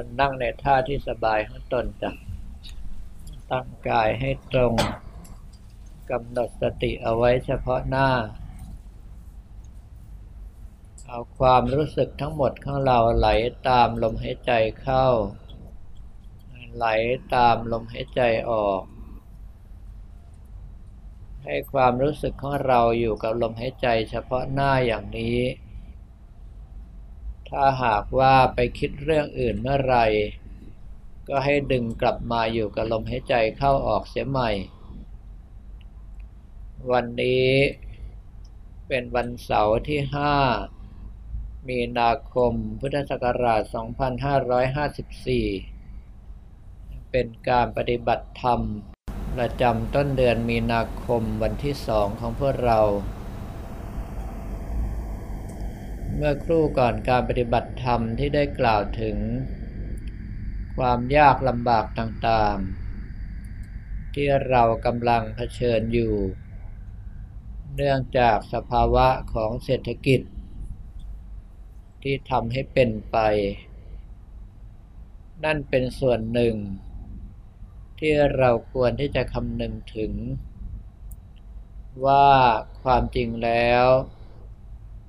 คนนั่งในท่าที่สบายข้างตนจ้ะตั้งกายให้ตรงกำหนดสติเอาไว้เฉพาะหน้า เอาความรู้สึกทั้งหมดของเราไหลตามลมหายใจเข้า ไหลตามลมหายใจออก ให้ความรู้สึกของเราอยู่กับลมหายใจเฉพาะหน้าอย่างนี้ ถ้าหากว่าไปคิดเรื่องอื่นเมื่อไรก็ให้ดึงกลับมาอยู่กับลมหายใจเข้าออกเสียใหม่ วันนี้เป็นวันเสาร์ที่ 5 มีนาคมพุทธศักราช 2554 เป็นการปฏิบัติธรรม ประจำต้นเดือนมีนาคมวันที่สองของพวกเรา เมื่อครู่ก่อนการปฏิบัติธรรมที่ได้กล่าวถึง ความยากลำบากต่างๆ ที่เรากำลังเผชิญอยู่ เนื่องจากสภาวะของเศรษฐกิจ ที่ทำให้เป็นไป นั่นเป็นส่วนหนึ่ง ที่เราควรที่จะคำนึงถึง ว่าความจริงแล้ว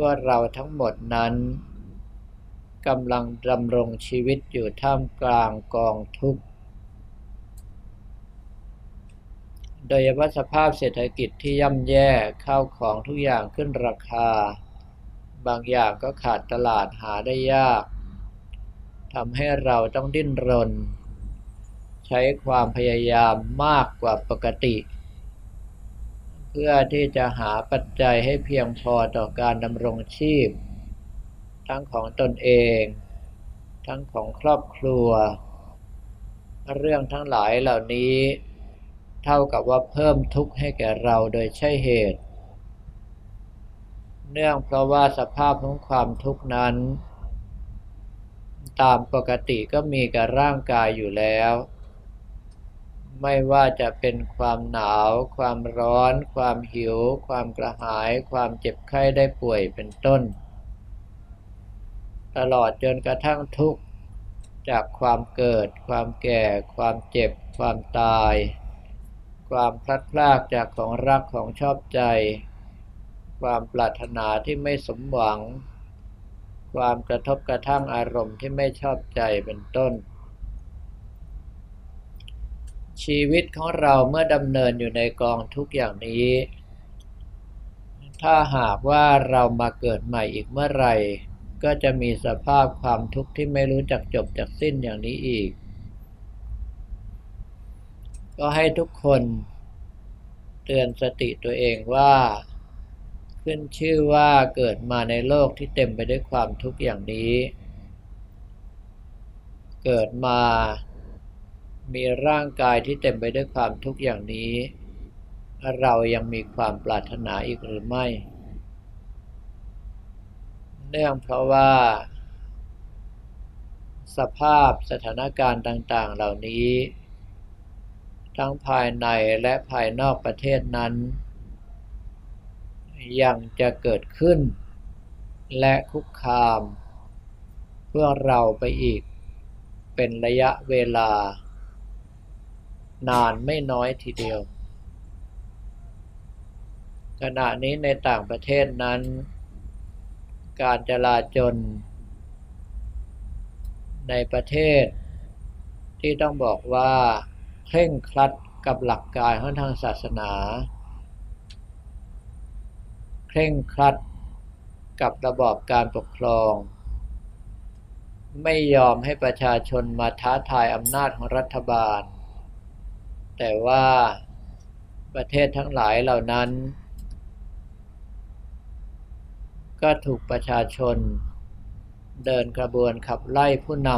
ว่าเราทั้งหมดนั้นกำลังดำรงชีวิตอยู่ท่ามกลางกองทุกข์ โดยเฉพาะสภาพเศรษฐกิจที่ย่ำแย่ข้าวของทุกอย่างขึ้นราคา บางอย่างก็ขาดตลาดหาได้ยากทำให้เราต้องดิ้นรน ใช้ความพยายามมากกว่าปกติเพื่อที่จะหาปัจจัยให้เพียงพอต่อการดำรงชีพ ทั้งของตนเอง ทั้งของครอบครัว เรื่องทั้งหลายเหล่านี้ เท่ากับว่าเพิ่มทุกข์ให้แก่เราโดยใช่เหตุ เนื่องเพราะว่าสภาพของความทุกข์นั้น ตามปกติก็มีกับร่างกายอยู่แล้ว ไม่ว่าจะเป็นความหนาว ความร้อน ความหิว ความกระหาย ความเจ็บไข้ได้ป่วยเป็นต้น ตลอดจนกระทั่งทุกข์ จากความเกิด ความแก่ ความเจ็บ ความตาย ความพลัดพรากจากของรักของชอบใจ ความปรารถนาที่ไม่สมหวัง ความกระทบกระทั่งอารมณ์ที่ไม่ชอบใจเป็นต้น ชีวิตของเราเมื่อดำเนินอยู่ในกองทุกอย่างนี้ ถ้าหากว่าเรามาเกิดใหม่อีกเมื่อไหร่ ก็จะมีสภาพความทุกข์ที่ไม่รู้จักจบจากสิ้นอย่างนี้อีก ก็ให้ทุกคนเตือนสติตัวเองว่า ขึ้นชื่อว่าเกิดมาในโลกที่เต็มไปด้วยความทุกข์อย่างนี้ เกิดมา มีร่างกายที่เต็มไปด้วยความทุกข์อย่างนี้ เรายังมีความปรารถนาอีกหรือไม่ เนื่องเพราะว่า สภาพสถานการณ์ต่างๆ เหล่านี้ ทั้งภายในและภายนอกประเทศนั้น ยังจะเกิดขึ้น และคุกคาม เพื่อเราไปอีกเป็นระยะเวลา นานไม่น้อยทีเดียว ขณะนี้ในต่างประเทศนั้น การจลาจลในประเทศ ที่ต้องบอกว่าเคร่งครัดกับหลักการของทางศาสนา เคร่งครัดกับระบอบการปกครอง ไม่ยอมให้ประชาชนมาท้าทายอำนาจของรัฐบาล แต่ว่าประเทศทั้งหลายเหล่านั้น ก็ถูกประชาชน เดินกระบวนขับไล่ผู้น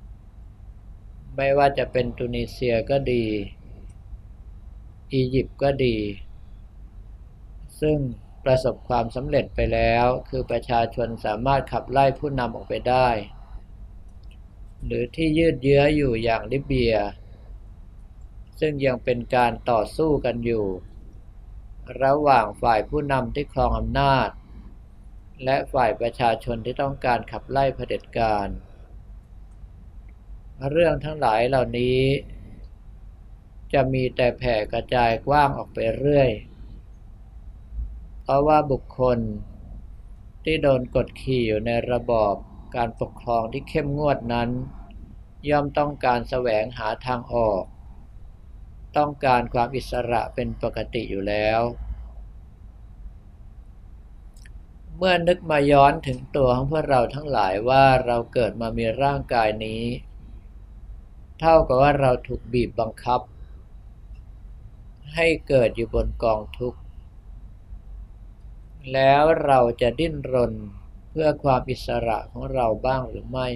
ำไม่ว่าจะเป็นตุนิเซียก็ดี อียิปต์ก็ดี ซึ่งประสบความสำเร็จไปแล้ว คือประชาชนสามารถขับไล่ผู้นำออกไปได้ หรือที่ยืดเยื้ออยู่อย่างลิเบีย ซึ่งยังเป็นการต่อสู้กันอยู่ ระหว่างฝ่ายผู้นำที่ครองอำนาจ และฝ่ายประชาชนที่ต้องการขับไล่เผด็จการ เรื่องทั้งหลายเหล่านี้ จะมีแต่แผ่กระจายกว้างออกไปเรื่อย เพราะว่าบุคคลที่โดนกดขี่อยู่ในระบอบการปกครองที่เข้มงวดนั้น ย่อมต้องการแสวงหาทางออก ต้องการความอิสระเป็นปกติอยู่แล้ว เมื่อนึกมาย้อนถึงตัวของพวกเราทั้งหลายว่าเราเกิดมามีร่างกายนี้ เท่ากับว่าเราถูกบีบบังคับ ให้เกิดอยู่บนกองทุกข์ แล้วเราจะดิ้นรนเพื่อความอิสระของเราบ้างหรือไม่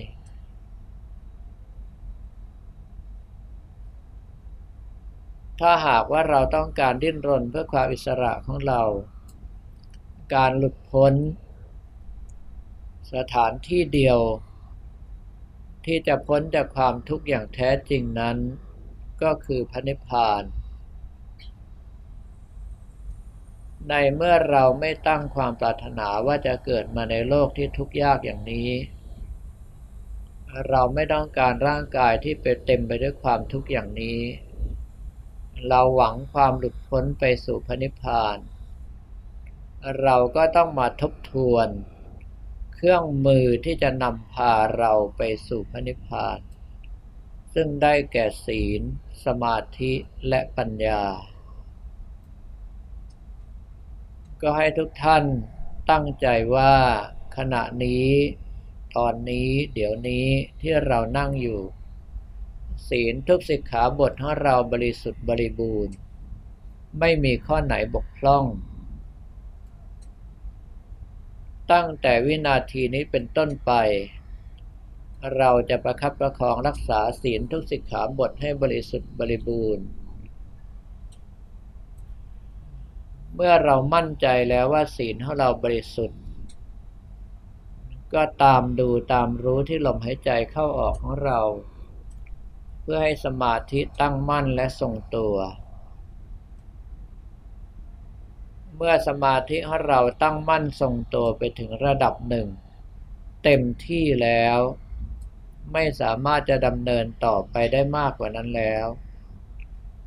ถ้าหากว่าเราต้องการดิ้นรนเพื่อความอิสระของเรา การหลุดพ้น สถานที่เดียว ที่จะพ้นจากความทุกข์อย่างแท้จริงนั้น ก็คือพระนิพพาน ในเมื่อเราไม่ตั้งความปรารถนาว่าจะเกิดมาในโลกที่ทุกข์ยากอย่างนี้เราไม่ต้องการร่างกายที่เป็นเต็มไปด้วยความทุกข์อย่างนี้ เราหวังความหลุดพ้นไปสู่พระนิพพาน เราก็ต้องมาทบทวน เครื่องมือที่จะนำพาเราไปสู่พระนิพพาน ซึ่งได้แก่ศีล สมาธิและปัญญา ก็ให้ทุกท่านตั้งใจว่าขณะนี้ ตอนนี้เดี๋ยวนี้ที่เรานั่งอยู่ ศีลทุกสิกขาบทของเราบริสุทธิ์บริบูรณ์ ไม่มีข้อไหนบกพร่อง ตั้งแต่วินาทีนี้เป็นต้นไป เราจะประคับประคองรักษาศีลทุกสิกขาบทให้บริสุทธิ์บริบูรณ์ เมื่อเรามั่นใจแล้วว่าศีลของเราบริสุทธิ์ก็ตามดูตามรู้ที่ลมหายใจเข้าออกของเรา พื่อให้สมาธิตั้งมั่นและทรงตัว เมื่อสมาธิของเราตั้งมั่นทรงตัวไปถึงระดับหนึ่ง เต็มที่แล้ว ไม่สามารถจะดำเนินต่อไปได้มากกว่านั้นแล้ว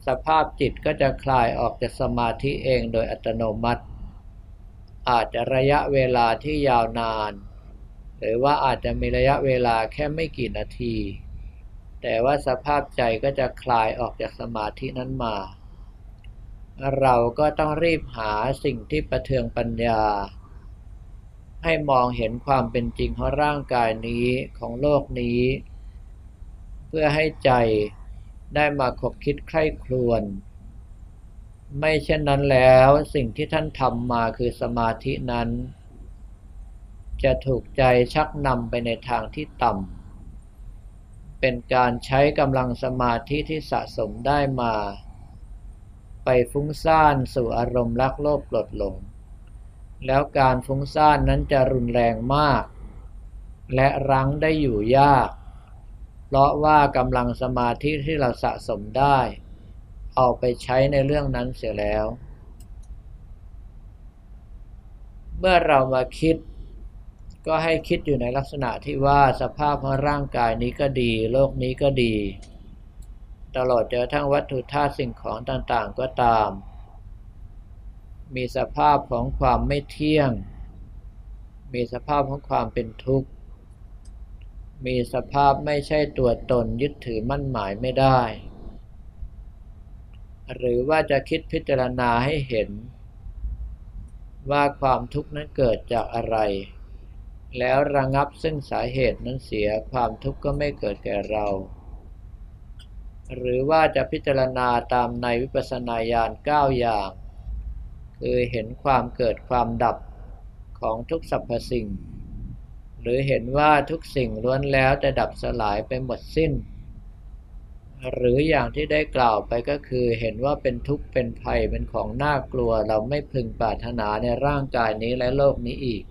สภาพจิตก็จะคลายออกจากสมาธิเองโดยอัตโนมัติ อาจจะระยะเวลาที่ยาวนาน หรือว่าอาจจะมีระยะเวลาแค่ไม่กี่นาที แต่ว่าสภาพใจก็จะคลายออกจากสมาธินั้นมา เราก็ต้องรีบหาสิ่งที่ประเทืองปัญญา ให้มองเห็นความเป็นจริงของร่างกายนี้ของโลกนี้ เพื่อให้ใจได้มาคบคิดใคร่ครวญไม่เช่นนั้นแล้วสิ่งที่ท่านทำมาคือสมาธินั้น จะถูกใจชักนำไปในทางที่ต่ำ เป็นการใช้กำลังสมาธิที่สะสมได้มา ไปฟุ้งซ่านสู่อารมณ์รักโลภปลดหลง แล้วการฟุ้งซ่านนั้นจะรุนแรงมาก และรั้งได้อยู่ยาก เพราะว่ากำลังสมาธิที่เราสะสมได้ เอาไปใช้ในเรื่องนั้นเสียแล้ว เมื่อเรามาคิด ก็ให้คิดอยู่ในลักษณะที่ว่าสภาพของร่างกายนี้ก็ดี โลกนี้ก็ดี ตลอดจนทั้งวัตถุธาตุสิ่งของต่างๆก็ตาม มีสภาพของความไม่เที่ยง มีสภาพของความเป็นทุกข์ มีสภาพไม่ใช่ตัวตนยึดถือมั่นหมายไม่ได้ หรือว่าจะคิดพิจารณาให้เห็น ว่าความทุกข์นั้นเกิดจากอะไร แล้วระงับซึ่งสาเหตุนั้นเสียความทุกข์ก็ไม่เกิดแก่เรา หรือว่าจะพิจารณาตามในวิปัสสนาญาณ9อย่าง คือเห็นความเกิดความดับของทุกสรรพสิ่ง หรือเห็นว่าทุกสิ่งล้วนแล้วจะดับสลายไปหมดสิ้น หรืออย่างที่ได้กล่าวไปก็คือเห็นว่าเป็นทุกข์เป็นภัยเป็นของน่ากลัวเราไม่พึงปรารถนาในร่างกายนี้และโลกนี้อีก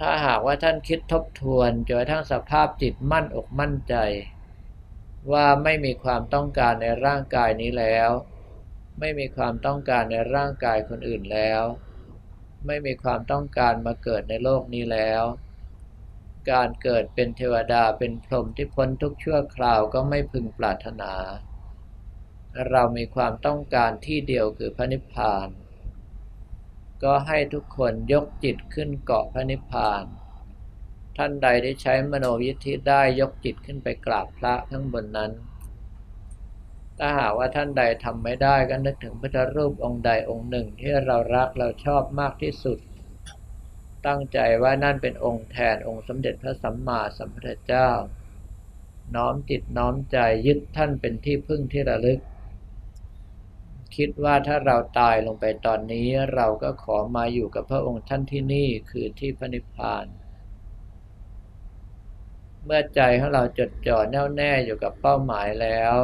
ถ้าหากว่าท่านคิดทบทวนจนกระทั่งสภาพจิตมั่นอกมั่นใจ ว่าไม่มีความต้องการในร่างกายนี้แล้ว ไม่มีความต้องการในร่างกายคนอื่นแล้ว ไม่มีความต้องการมาเกิดในโลกนี้แล้ว การเกิดเป็นเทวดาเป็นพรหมที่พ้นทุกชั่วคราวก็ไม่พึงปรารถนา เรามีความต้องการที่เดียวคือพระนิพพาน ก็ให้ทุกคนยกจิตขึ้นเกาะพระนิพพาน ท่านใดได้ใช้มโนยิทธิได้ยกจิตขึ้นไปกราบพระข้างบนนั้น ถ้าหากว่าท่านใดทำไม่ได้ก็นึกถึงพระรูปองค์ใดองค์หนึ่งที่เรารักเราชอบมากที่สุด ตั้งใจว่านั่นเป็นองค์แทนองค์สมเด็จพระสัมมาสัมพุทธเจ้า น้อมจิตน้อมใจยึดท่านเป็นที่พึ่งที่ระลึก คิดว่าถ้าเราตายลงไปตอนนี้เราก็ขอมาอยู่กับพระองค์ท่านที่นี่คือที่พระนิพพาน เมื่อใจของเราจดจ่อแน่วแน่อยู่กับเป้าหมายแล้ว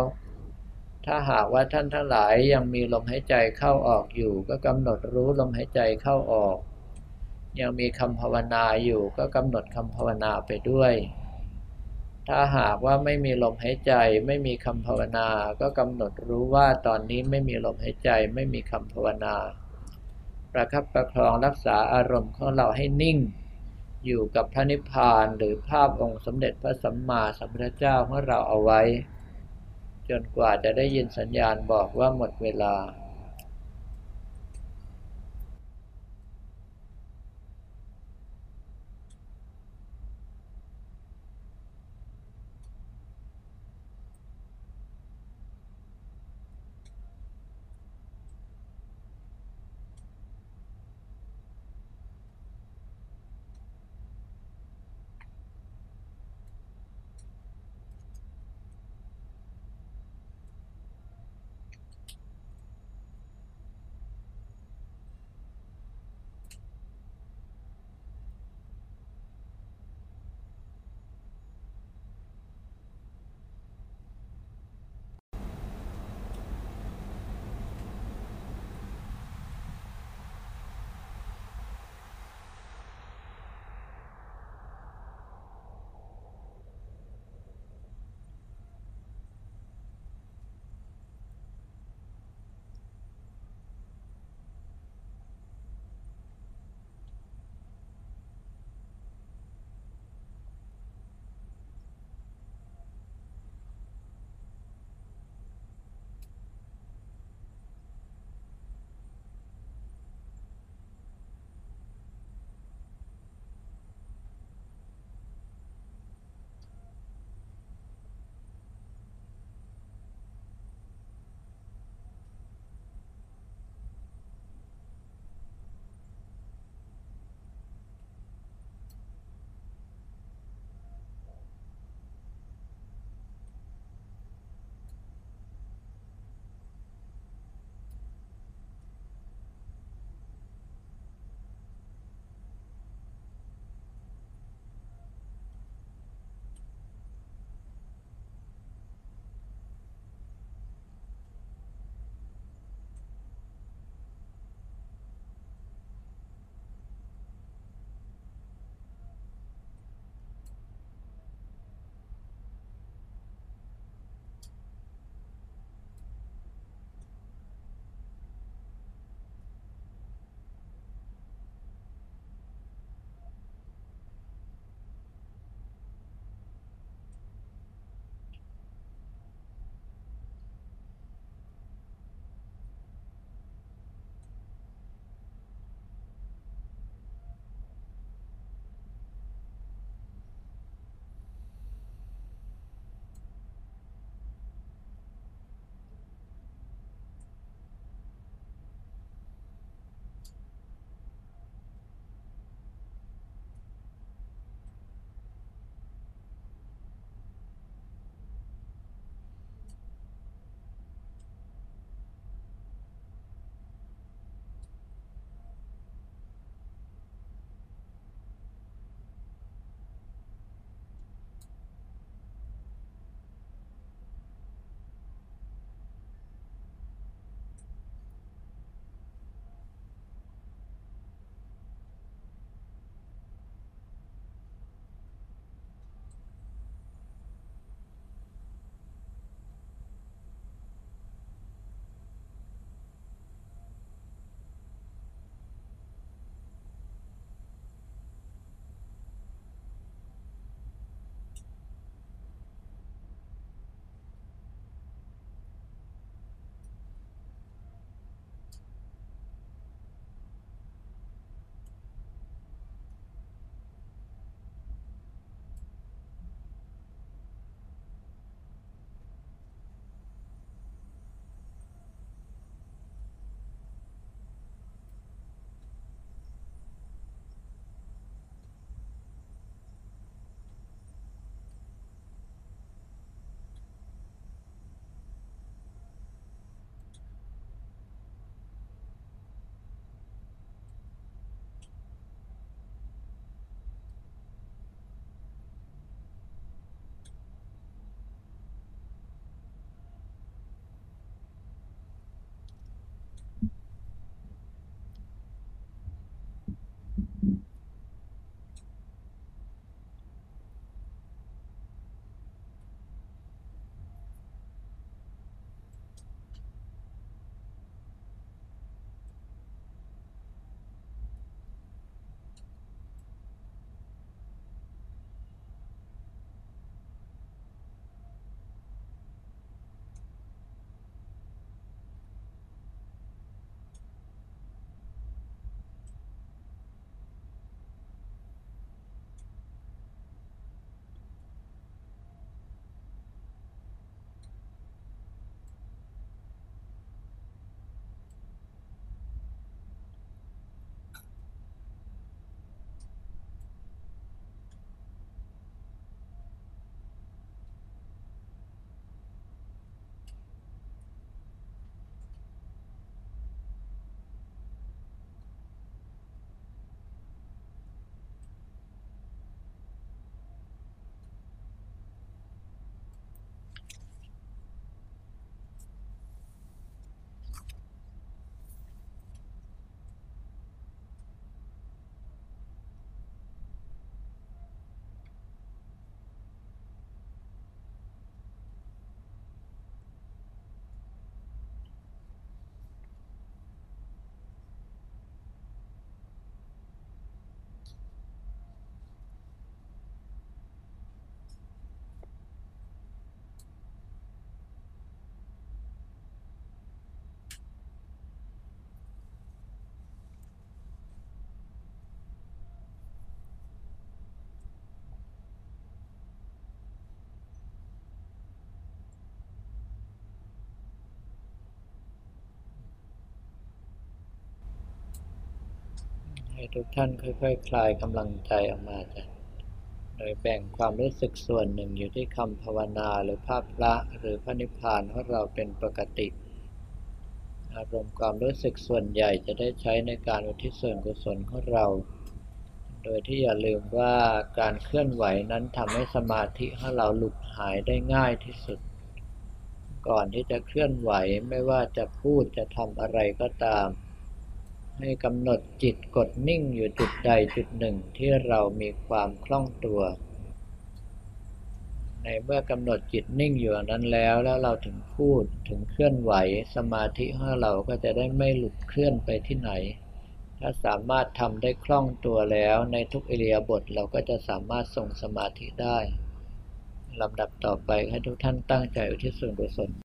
ถ้าหากว่าท่านทั้งหลายยังมีลมหายใจเข้าออกอยู่ ก็กำหนดรู้ลมหายใจเข้าออก ยังมีคำภาวนาอยู่ก็กำหนดคำภาวนาไปด้วย ถ้าหากว่าไม่มีลมหายใจ ไม่มีคำภาวนา ก็กำหนดรู้ว่าตอนนี้ไม่มีลมหายใจ ไม่มีคำภาวนา ประคับประคองรักษาอารมณ์ของเราให้นิ่ง อยู่กับพระนิพพานหรือภาพองค์สมเด็จพระสัมมาสัมพุทธเจ้าของเราเอาไว้ จนกว่าจะได้ยินสัญญาณบอกว่าหมดเวลา ทุกท่านค่อยๆคคลายกำลังใจออกมาจ้ะโดยแบ่งความรู้สึกส่วนหนึ่งอยู่ที่คำภาวนาหรือภาพพระหรือพระนิพพานของเราเป็นปกติ อารมณ์ความรู้สึกส่วนใหญ่จะได้ใช้ในการอุทิศส่วนกุศลของเรา โดยที่อย่าลืมว่าการเคลื่อนไหวนั้นทำให้สมาธิของเราหลุดหายได้ง่ายที่สุด ก่อนที่จะเคลื่อนไหวไม่ว่าจะพูดจะทำอะไรก็ตาม ให้กำหนดจิตกดนิ่งอยู่จุดใดจุดหนึ่งที่เรามีความคล่องตัว ในเมื่อกำหนดจิตนิ่งอยู่นั้นแล้วแล้วเราถึงพูดถึงเคลื่อนไหวสมาธิของเราก็จะได้ไม่หลุดเคลื่อนไปที่ไหน ถ้าสามารถทำได้คล่องตัวแล้วในทุกอิเลียบทเราก็จะสามารถส่งสมาธิได้ลำดับต่อไปให้ทุกท่านตั้งใจอุทิศส่วนกุศล